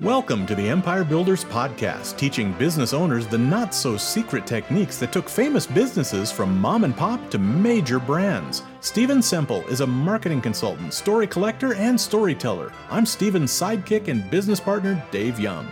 Welcome to the Empire Builders Podcast, teaching business owners the not so secret techniques that took famous businesses from mom and pop to major brands. Stephen Semple is a marketing consultant, story collector, and storyteller. I'm Stephen's sidekick and business partner, Dave Young.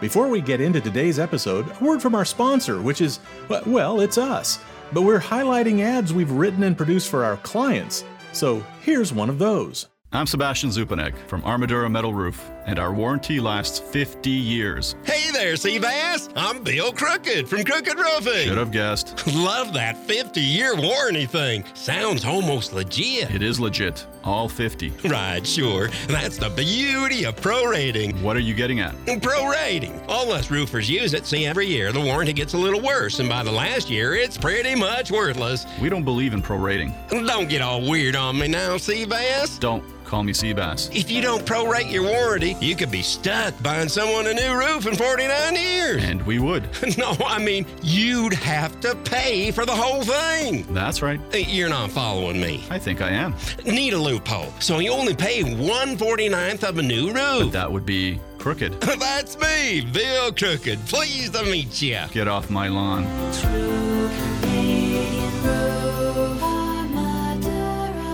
Before we get into today's episode, a word from our sponsor, which is, well, it's us. But we're highlighting ads we've written and produced for our clients. So here's one of those. I'm Sebastian Zupanek from Armadura Metal Roof, and our warranty lasts 50 years. Hey there, Seabass! I'm Bill Crooked from Crooked Roofing. Should have guessed. Love that 50 year warranty thing. Sounds almost legit. It is legit. All 50. Right, sure. That's the beauty of prorating. What are you getting at? Prorating. All us roofers use it. See, every year the warranty gets a little worse, and by the last year, it's pretty much worthless. We don't believe in prorating. Don't get all weird on me now, Seabass. Don't call me Seabass. If you don't prorate your warranty, you could be stuck buying someone a new roof in 49 years. And we would. No, I mean, you'd have to pay for the whole thing. That's right. Uh, you're not following me. I think I am. Need a loophole, so you only pay 149th of a new roof. That would be crooked. That's me, Bill Crooked. Pleased to meet you. Get off my lawn.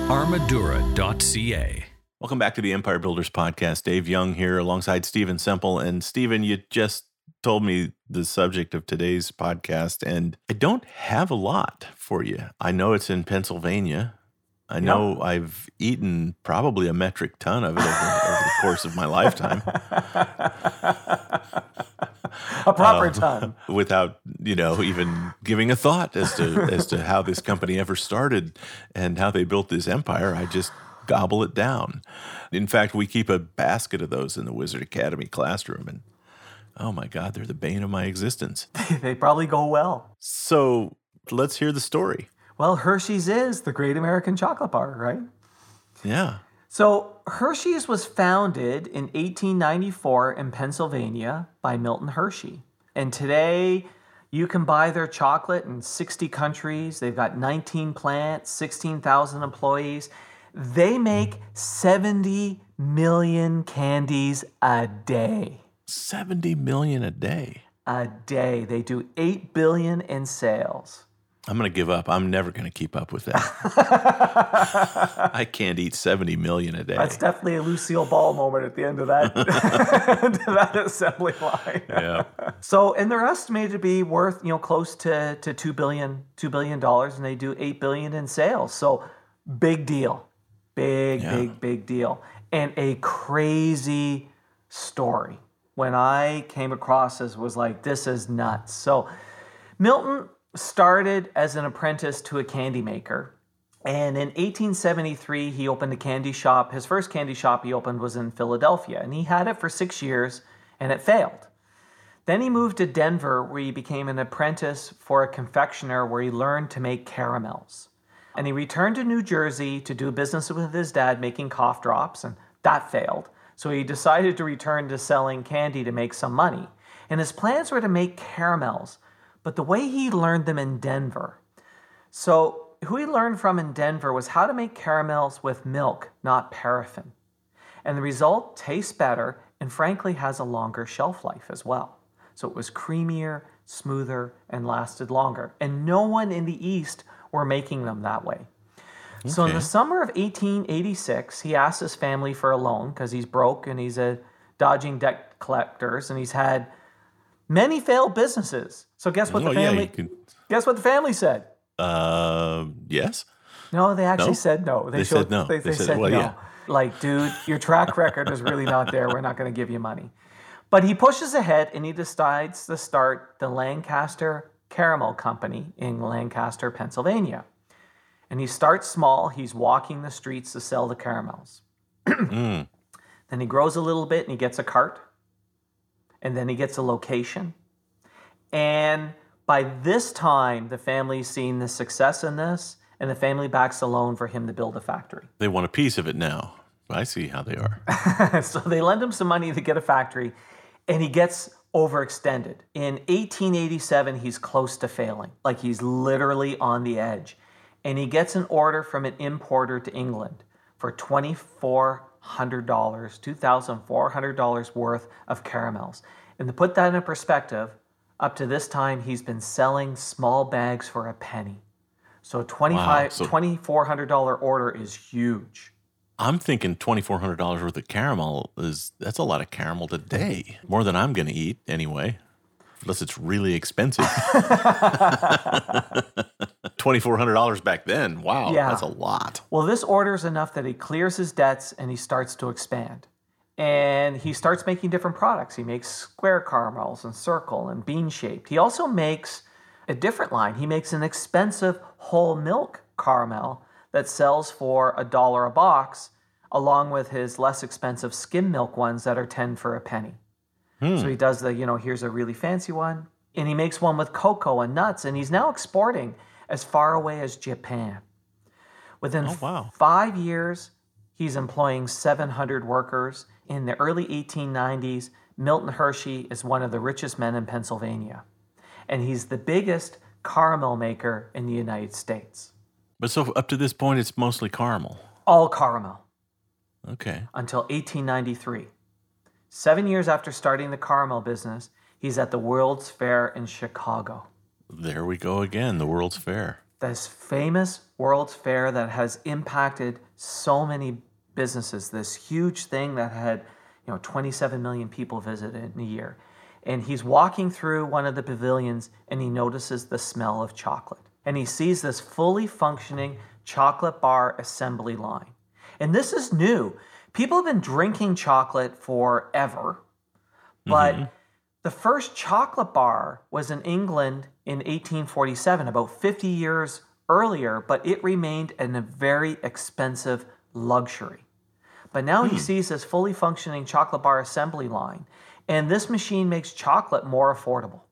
Armadura.ca. Welcome back to the Empire Builders Podcast. Dave Young here alongside Stephen Semple. And Stephen, you just told me the subject of today's podcast, and I don't have a lot for you. I know it's in Pennsylvania. I know I've eaten probably a metric ton of it over, over the course of my lifetime. a proper um, ton. without you know even giving a thought as to as to how this company ever started and how they built this empire. I just gobble it down. In fact, we keep a basket of those in the Wizard Academy classroom, and oh my God, they're the bane of my existence. they probably go well. So let's hear the story. Well, Hershey's is the great American chocolate bar, right? Yeah. So, Hershey's was founded in 1894 in Pennsylvania by Milton Hershey. And today, you can buy their chocolate in 60 countries. They've got 19 plants, 16,000 employees. They make 70 million candies a day. 70 million a day. A day. They do 8 billion in sales. I'm going to give up. I'm never going to keep up with that. I can't eat 70 million a day. That's definitely a Lucille Ball moment at the end of that, that assembly line. yeah. So, and they're estimated to be worth, you know, close to, to $2 billion, $2 billion, and they do 8 billion in sales. So, big deal. Big, Yeah. big, big deal. And a crazy story. When I came across this was like, this is nuts. So, Milton started as an apprentice to a candy maker. And in 1873, he opened a candy shop. His first candy shop he opened was in Philadelphia, and he had it for six years, and it failed. Then he moved to Denver, where he became an apprentice for a confectioner where he learned to make caramels. And he returned to New Jersey to do business with his dad making cough drops, and that failed. So he decided to return to selling candy to make some money. And his plans were to make caramels, but the way he learned them in Denver. So, who he learned from in Denver was how to make caramels with milk, not paraffin. And the result tastes better and frankly has a longer shelf life as well. So it was creamier, smoother, and lasted longer. And no one in the East were making them that way. So in the summer of 1886, he asked his family for a loan because he's broke and he's a dodging debt collectors and he's had many failed businesses. So guess what Oh, the family can. guess what the family said? Uh, yes. No, they actually No? said no. They said no. They, They they said, said, well, no. yeah. Like, dude, your track record is really not there. We're not going to give you money. But he pushes ahead and he decides to start the Lancaster Caramel Company in Lancaster, Pennsylvania. And he starts small. He's walking the streets to sell the caramels. Mm. Then he grows a little bit and he gets a cart. And then he gets a location. And by this time, the family's seen the success in this, and the family backs a loan for him to build a factory. They want a piece of it now. I see how they are. so they lend him some money to get a factory, and he gets overextended. In 1887, he's close to failing. Like he's literally on the edge. And he gets an order from an importer to England for 24 $2,400 worth of caramels. And to put that in perspective, up to this time, he's been selling small bags for a penny. So a wow. so $2,400 order is huge. I'm thinking twenty four hundred dollars worth of caramel is that's a lot of caramel today. More than I'm going to eat anyway, unless it's really expensive. twenty four hundred dollars back then. Wow, Yeah. that's a lot. Well, this order is enough that he clears his debts and he starts to expand. And he starts making different products. He makes square caramels and circle and bean shaped. He also makes a different line. He makes an expensive whole milk caramel that sells for a dollar a box, along with his less expensive skim milk ones that are 10 for a penny. Hmm. So he does the, you know, here's a really fancy one. And he makes one with cocoa and nuts. And he's now exporting as far away as Japan. Within Oh, wow. five years, he's employing 700 workers. In the early 1890s, Milton Hershey is one of the richest men in Pennsylvania. And he's the biggest caramel maker in the United States. But so up to this point, it's mostly caramel. All caramel Okay. until 1893. Seven years after starting the caramel business, he's at the World's Fair in Chicago. There we go again. The World's Fair. this famous World's Fair that has impacted so many businesses. This huge thing that had, you know, 27 million people visit it in a year. And he's walking through one of the pavilions and he notices the smell of chocolate. And he sees this fully functioning chocolate bar assembly line. And this is new. People have been drinking chocolate forever. But mm-hmm. The first chocolate bar was in England in 1847, about 50 years earlier, but it remained in a very expensive luxury. But now he hmm. sees this fully functioning chocolate bar assembly line, and this machine makes chocolate more affordable.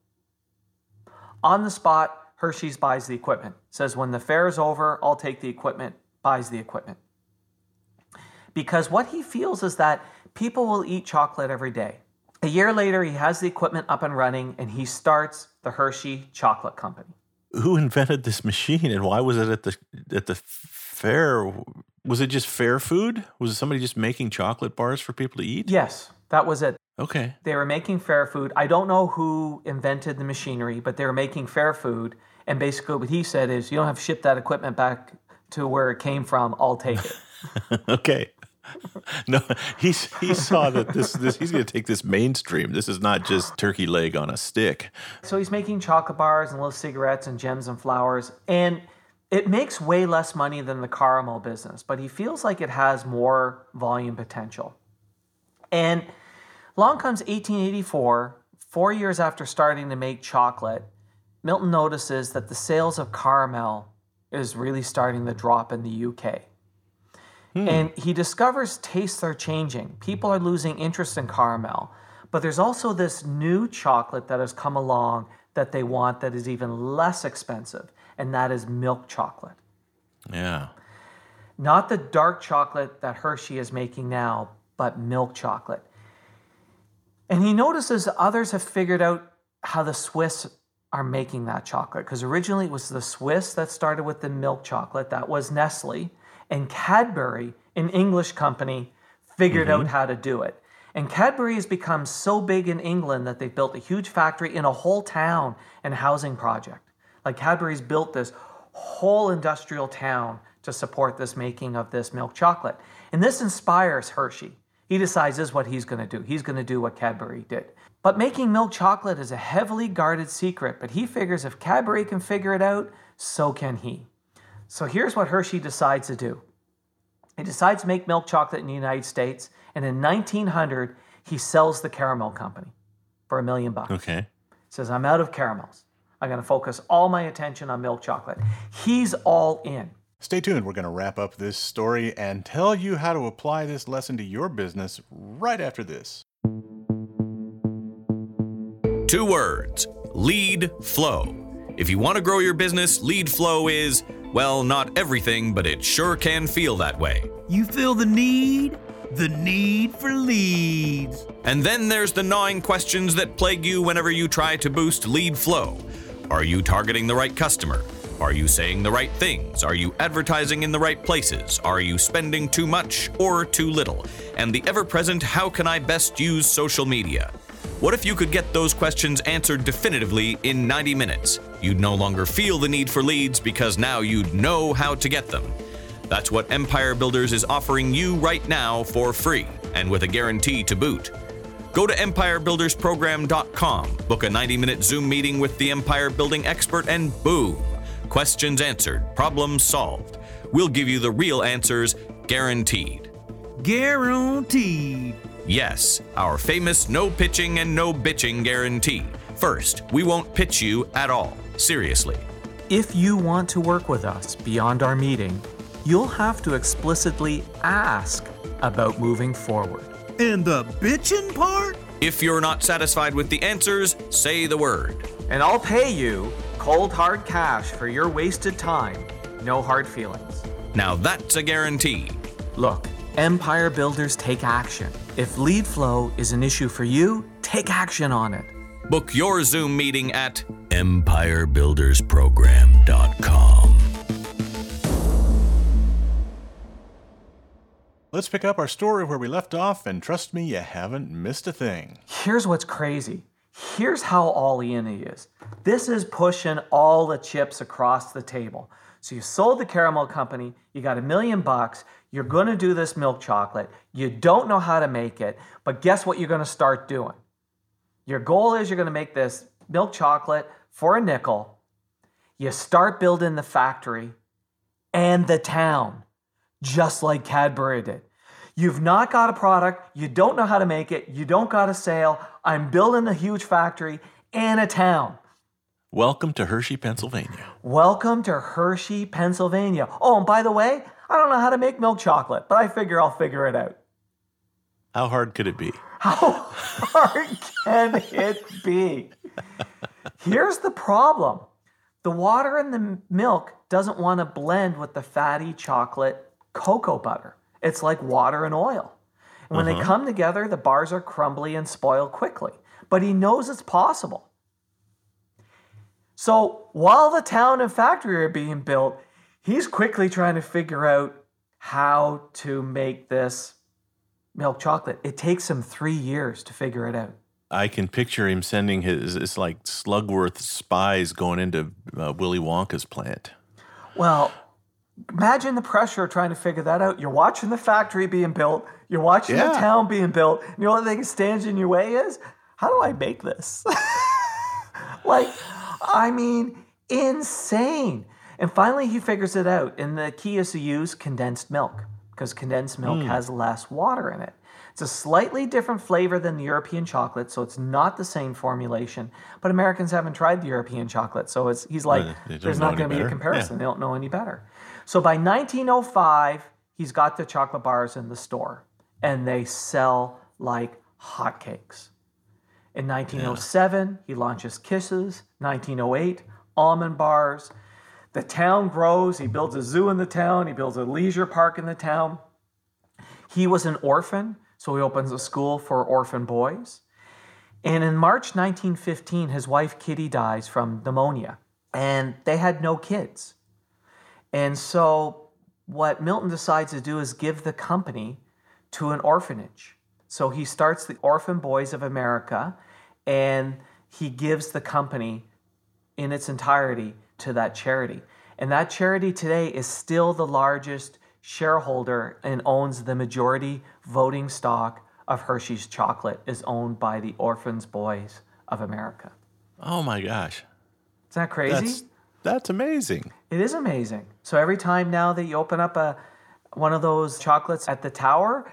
On the spot, Hershey's buys the equipment, says, When the fair is over, I'll take the equipment, buys the equipment because what he feels is that people will eat chocolate every day. A year later, he has the equipment up and running and he starts the Hershey Chocolate Company. Who invented this machine and why was it at the at the fair? Was it just fair food? Was it somebody just making chocolate bars for people to eat? Yes, that was it. Okay. They were making fair food. I don't know who invented the machinery, but they were making fair food. And basically, what he said is, you don't have to ship that equipment back to where it came from. I'll take it. okay. No, he's he saw that this this he's going to take this mainstream. This is not just turkey leg on a stick. So he's making chocolate bars and little cigarettes and gems and flowers. And it makes way less money than the caramel business, but he feels like it has more volume potential. And long comes 1884, four years after starting to make chocolate, Milton notices that the sales of caramel is really starting to drop in the UK. Hmm. And he discovers tastes are changing. People are losing interest in caramel. But there's also this new chocolate that has come along that they want that is even less expensive, and that is milk chocolate. Yeah. Not the dark chocolate that Hershey is making now, but milk chocolate. And he notices others have figured out how the Swiss are making that chocolate because originally it was the Swiss that started with the milk chocolate. That was Nestle. And Cadbury, an English company, figured out mm-hmm. how to do it. And Cadbury has become so big in England that they've built a huge factory in a whole town and housing project. Like Cadbury's built this whole industrial town to support this making of this milk chocolate. And this inspires Hershey. He decides this is what he's going to do. He's going to do what Cadbury did. But making milk chocolate is a heavily guarded secret, but he figures if Cadbury can figure it out, so can he. So here's what Hershey decides to do. He decides to make milk chocolate in the United States, and in 1900, he sells the caramel company for a million bucks Okay. says, I'm out of caramels. I'm going to focus all my attention on milk chocolate. He's all in. Stay tuned. We're going to wrap up this story and tell you how to apply this lesson to your business right after this. Two words lead flow. If you want to grow your business, lead flow is, well, not everything, but it sure can feel that way. You feel the need? The need for leads. And then there's the gnawing questions that plague you whenever you try to boost lead flow. Are you targeting the right customer? Are you saying the right things? Are you advertising in the right places? Are you spending too much or too little? And the ever present how can I best use social media? What if you could get those questions answered definitively in 90 minutes? You'd no longer feel the need for leads because now you'd know how to get them. That's what Empire Builders is offering you right now for free and with a guarantee to boot. Go to empirebuildersprogram.com, book a 90 minute Zoom meeting with the Empire Building expert, and boom! Questions answered, problems solved. We'll give you the real answers guaranteed. Guaranteed. Yes, our famous no pitching and no bitching guarantee. First, we won't pitch you at all. Seriously. If you want to work with us beyond our meeting, you'll have to explicitly ask about moving forward. And the bitchin' part? If you're not satisfied with the answers, say the word. And I'll pay you cold hard cash for your wasted time. No hard feelings. Now that's a guarantee. Look, Empire Builders take action. If lead flow is an issue for you, take action on it. Book your Zoom meeting at empirebuildersprogram.com. Let's pick up our story where we left off, and trust me, you haven't missed a thing. Here's what's crazy. Here's how all in he is. This is pushing all the chips across the table. So you sold the caramel company, you got a million bucks, you're going to do this milk chocolate, you don't know how to make it, but guess what you're going to start doing? Your goal is you're going to make this milk chocolate for a nickel. You start building the factory and the town, just like Cadbury did. You've not got a product, you don't know how to make it, you don't got a sale. I'm building a huge factory and a town. Welcome to Hershey, Pennsylvania. Welcome to Hershey, Pennsylvania. Oh, and by the way, I don't know how to make milk chocolate, but I figure I'll figure it out. How hard could it be? How hard can it be? Here's the problem the water in the milk doesn't want to blend with the fatty chocolate cocoa butter. It's like water and oil. And when they uh-huh. come together, the bars are crumbly and spoil quickly. But he knows it's possible. So while the town and factory are being built, he's quickly trying to figure out how to make this milk chocolate. It takes him three years to figure it out. I can picture him sending his, it's like Slugworth spies going into uh, Willy Wonka's plant. Well, imagine the pressure of trying to figure that out. You're watching the factory being built, you're watching the town being built, and the only thing that stands in your way is how do I make this? like, I mean, insane. And finally, he figures it out. And the key is to use condensed milk because condensed milk has less water in it. It's a slightly different flavor than the European chocolate, so it's not the same formulation. But Americans haven't tried the European chocolate, so it's he's like, there's not going to be a comparison. Yeah. They don't know any better. So by 1905, he's got the chocolate bars in the store, and they sell like hotcakes. In 1907, he launches Kisses. 1908, almond bars. The town grows. He builds a zoo in the town. He builds a leisure park in the town. He was an orphan, so he opens a school for orphan boys. And in March 1915, his wife Kitty dies from pneumonia, and they had no kids. And so, what Milton decides to do is give the company to an orphanage. So, he starts the Orphan Boys of America, and he gives the company in its entirety to that charity. And that charity today is still the largest shareholder and owns the majority voting stock of Hershey's chocolate is owned by the Orphans Boys of America. Oh my gosh. Isn't that crazy? That's, that's amazing. It is amazing. So every time now that you open up a one of those chocolates at the tower,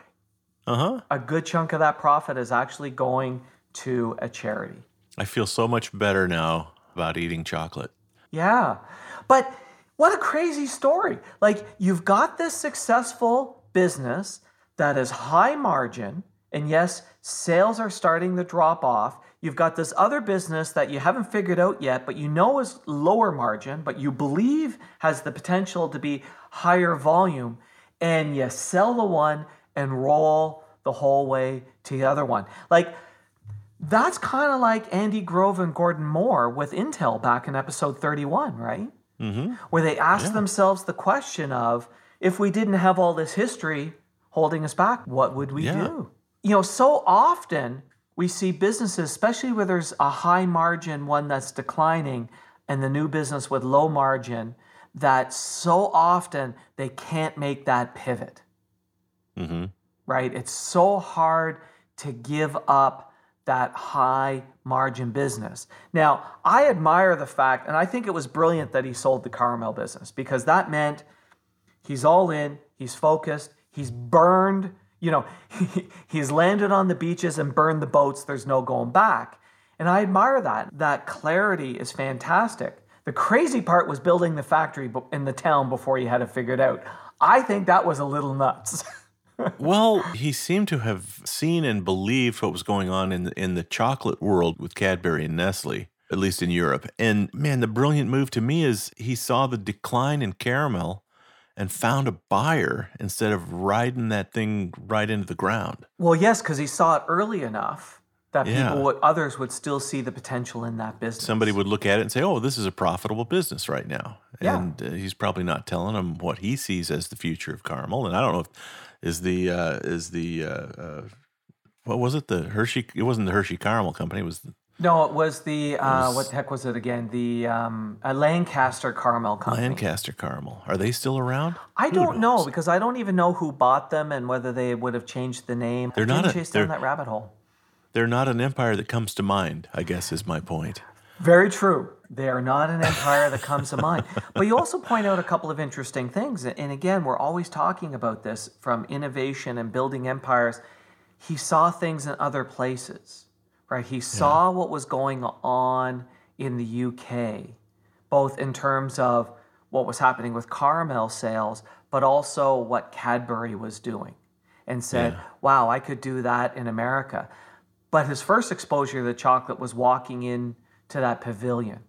Uh huh. a good chunk of that profit is actually going to a charity. I feel so much better now about eating chocolate. Yeah. But what a crazy story. Like, you've got this successful business that is high margin, and yes, sales are starting to drop off. You've got this other business that you haven't figured out yet, but you know is lower margin, but you believe has the potential to be higher volume, and you sell the one and roll the whole way to the other one. Like, that's kind of like Andy Grove and Gordon Moore with Intel back in episode 31, right? where they ask themselves the question of if we didn't have all this history holding us back, what would we Yeah. do? You know, so often we see businesses, especially where there's a high margin one that's declining and the new business with low margin, that so often they can't make that pivot Mm-hmm. right? It's so hard to give up that high margin business. Now, I admire the fact, and I think it was brilliant that he sold the caramel business because that meant he's all in, he's focused, he's burned, you know, he's landed on the beaches and burned the boats, there's no going back. And I admire that. That clarity is fantastic. The crazy part was building the factory in the town before he had it figured out. I think that was a little nuts. Well, he seemed to have seen and believed what was going on in the, in the chocolate world with Cadbury and Nestle, at least in Europe. And man, the brilliant move to me is he saw the decline in caramel and found a buyer instead of riding that thing right into the ground. Well, yes, because he saw it early enough that Yeah. people would, others would still see the potential in that business. Somebody would look at it and say, "Oh, this is a profitable business right now." Yeah. And uh, he's probably not telling them what he sees as the future of caramel. And I don't know if is the uh, is the uh, uh, what was it the Hershey? It wasn't the Hershey Caramel Company. It was the No, it was the uh, was- what the heck was it again? The um, Lancaster Caramel Company. Lancaster Caramel. Are they still around? I don't know because I don't even know who bought them and whether they would have changed the name. They're I not didn't a- chase down that rabbit hole. They're not an empire that comes to mind. I guess is my point. Very true. They are not an empire that comes to mind. But you also point out a couple of interesting things. And again, we're always talking about this from innovation and building empires. He saw things in other places, right? He saw what was going on in the UK, both in terms of what was happening with caramel sales, but also what Cadbury was doing, and said, wow, I could do that in America. But his first exposure to the chocolate was walking in to that pavilion,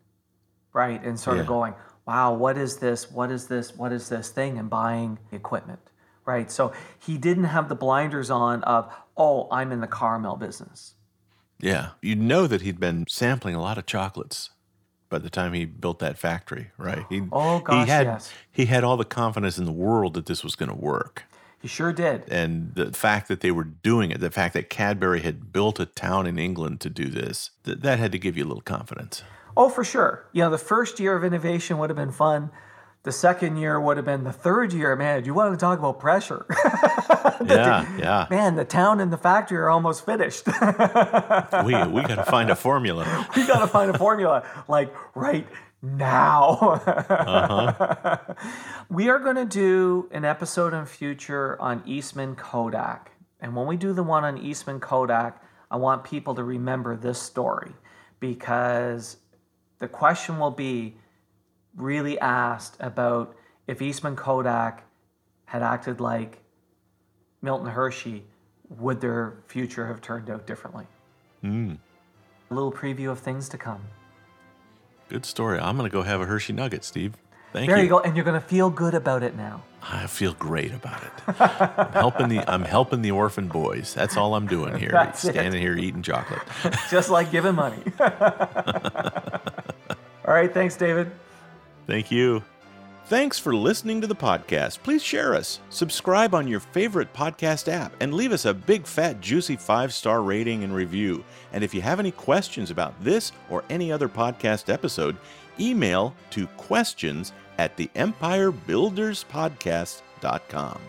right? And sort of going, wow, what is this? What is this? What is this thing? And buying equipment, right? So he didn't have the blinders on of, oh, I'm in the caramel business. Yeah, you know that he'd been sampling a lot of chocolates by the time he built that factory, right? He, Oh, gosh, he had yes. he had all the confidence in the world that this was going to work. He sure did. and the fact that they were doing it, the fact that Cadbury had built a town in England to do this, th- that had to give you a little confidence. Oh, for sure. You know, the first year of innovation would have been fun. The second year would have been the third year. Man, you want to talk about pressure? Yeah, yeah. Man, the town and the factory are almost finished. We we got to find a formula. we got to find a formula like right now. uh-huh. we are going to do an episode in future on Eastman Kodak. And when we do the one on Eastman Kodak, I want people to remember this story because the question will be really asked about if Eastman Kodak had acted like Milton Hershey, would their future have turned out differently? Hmm. A little preview of things to come. Good story. I'm going to go have a Hershey Nugget, Steve. Thank There you. you go, and you're going to feel good about it now. I feel great about it. I'm helping the I'm helping the orphan boys. That's all I'm doing here. That's it. standing here eating chocolate. Just like giving money. All right, thanks, David. Thank you. Thanks for listening to the podcast. Please share us, subscribe on your favorite podcast app, and leave us a big, fat, juicy five star rating and review. And if you have any questions about this or any other podcast episode, email to questions at the empirebuilderspodcast.com.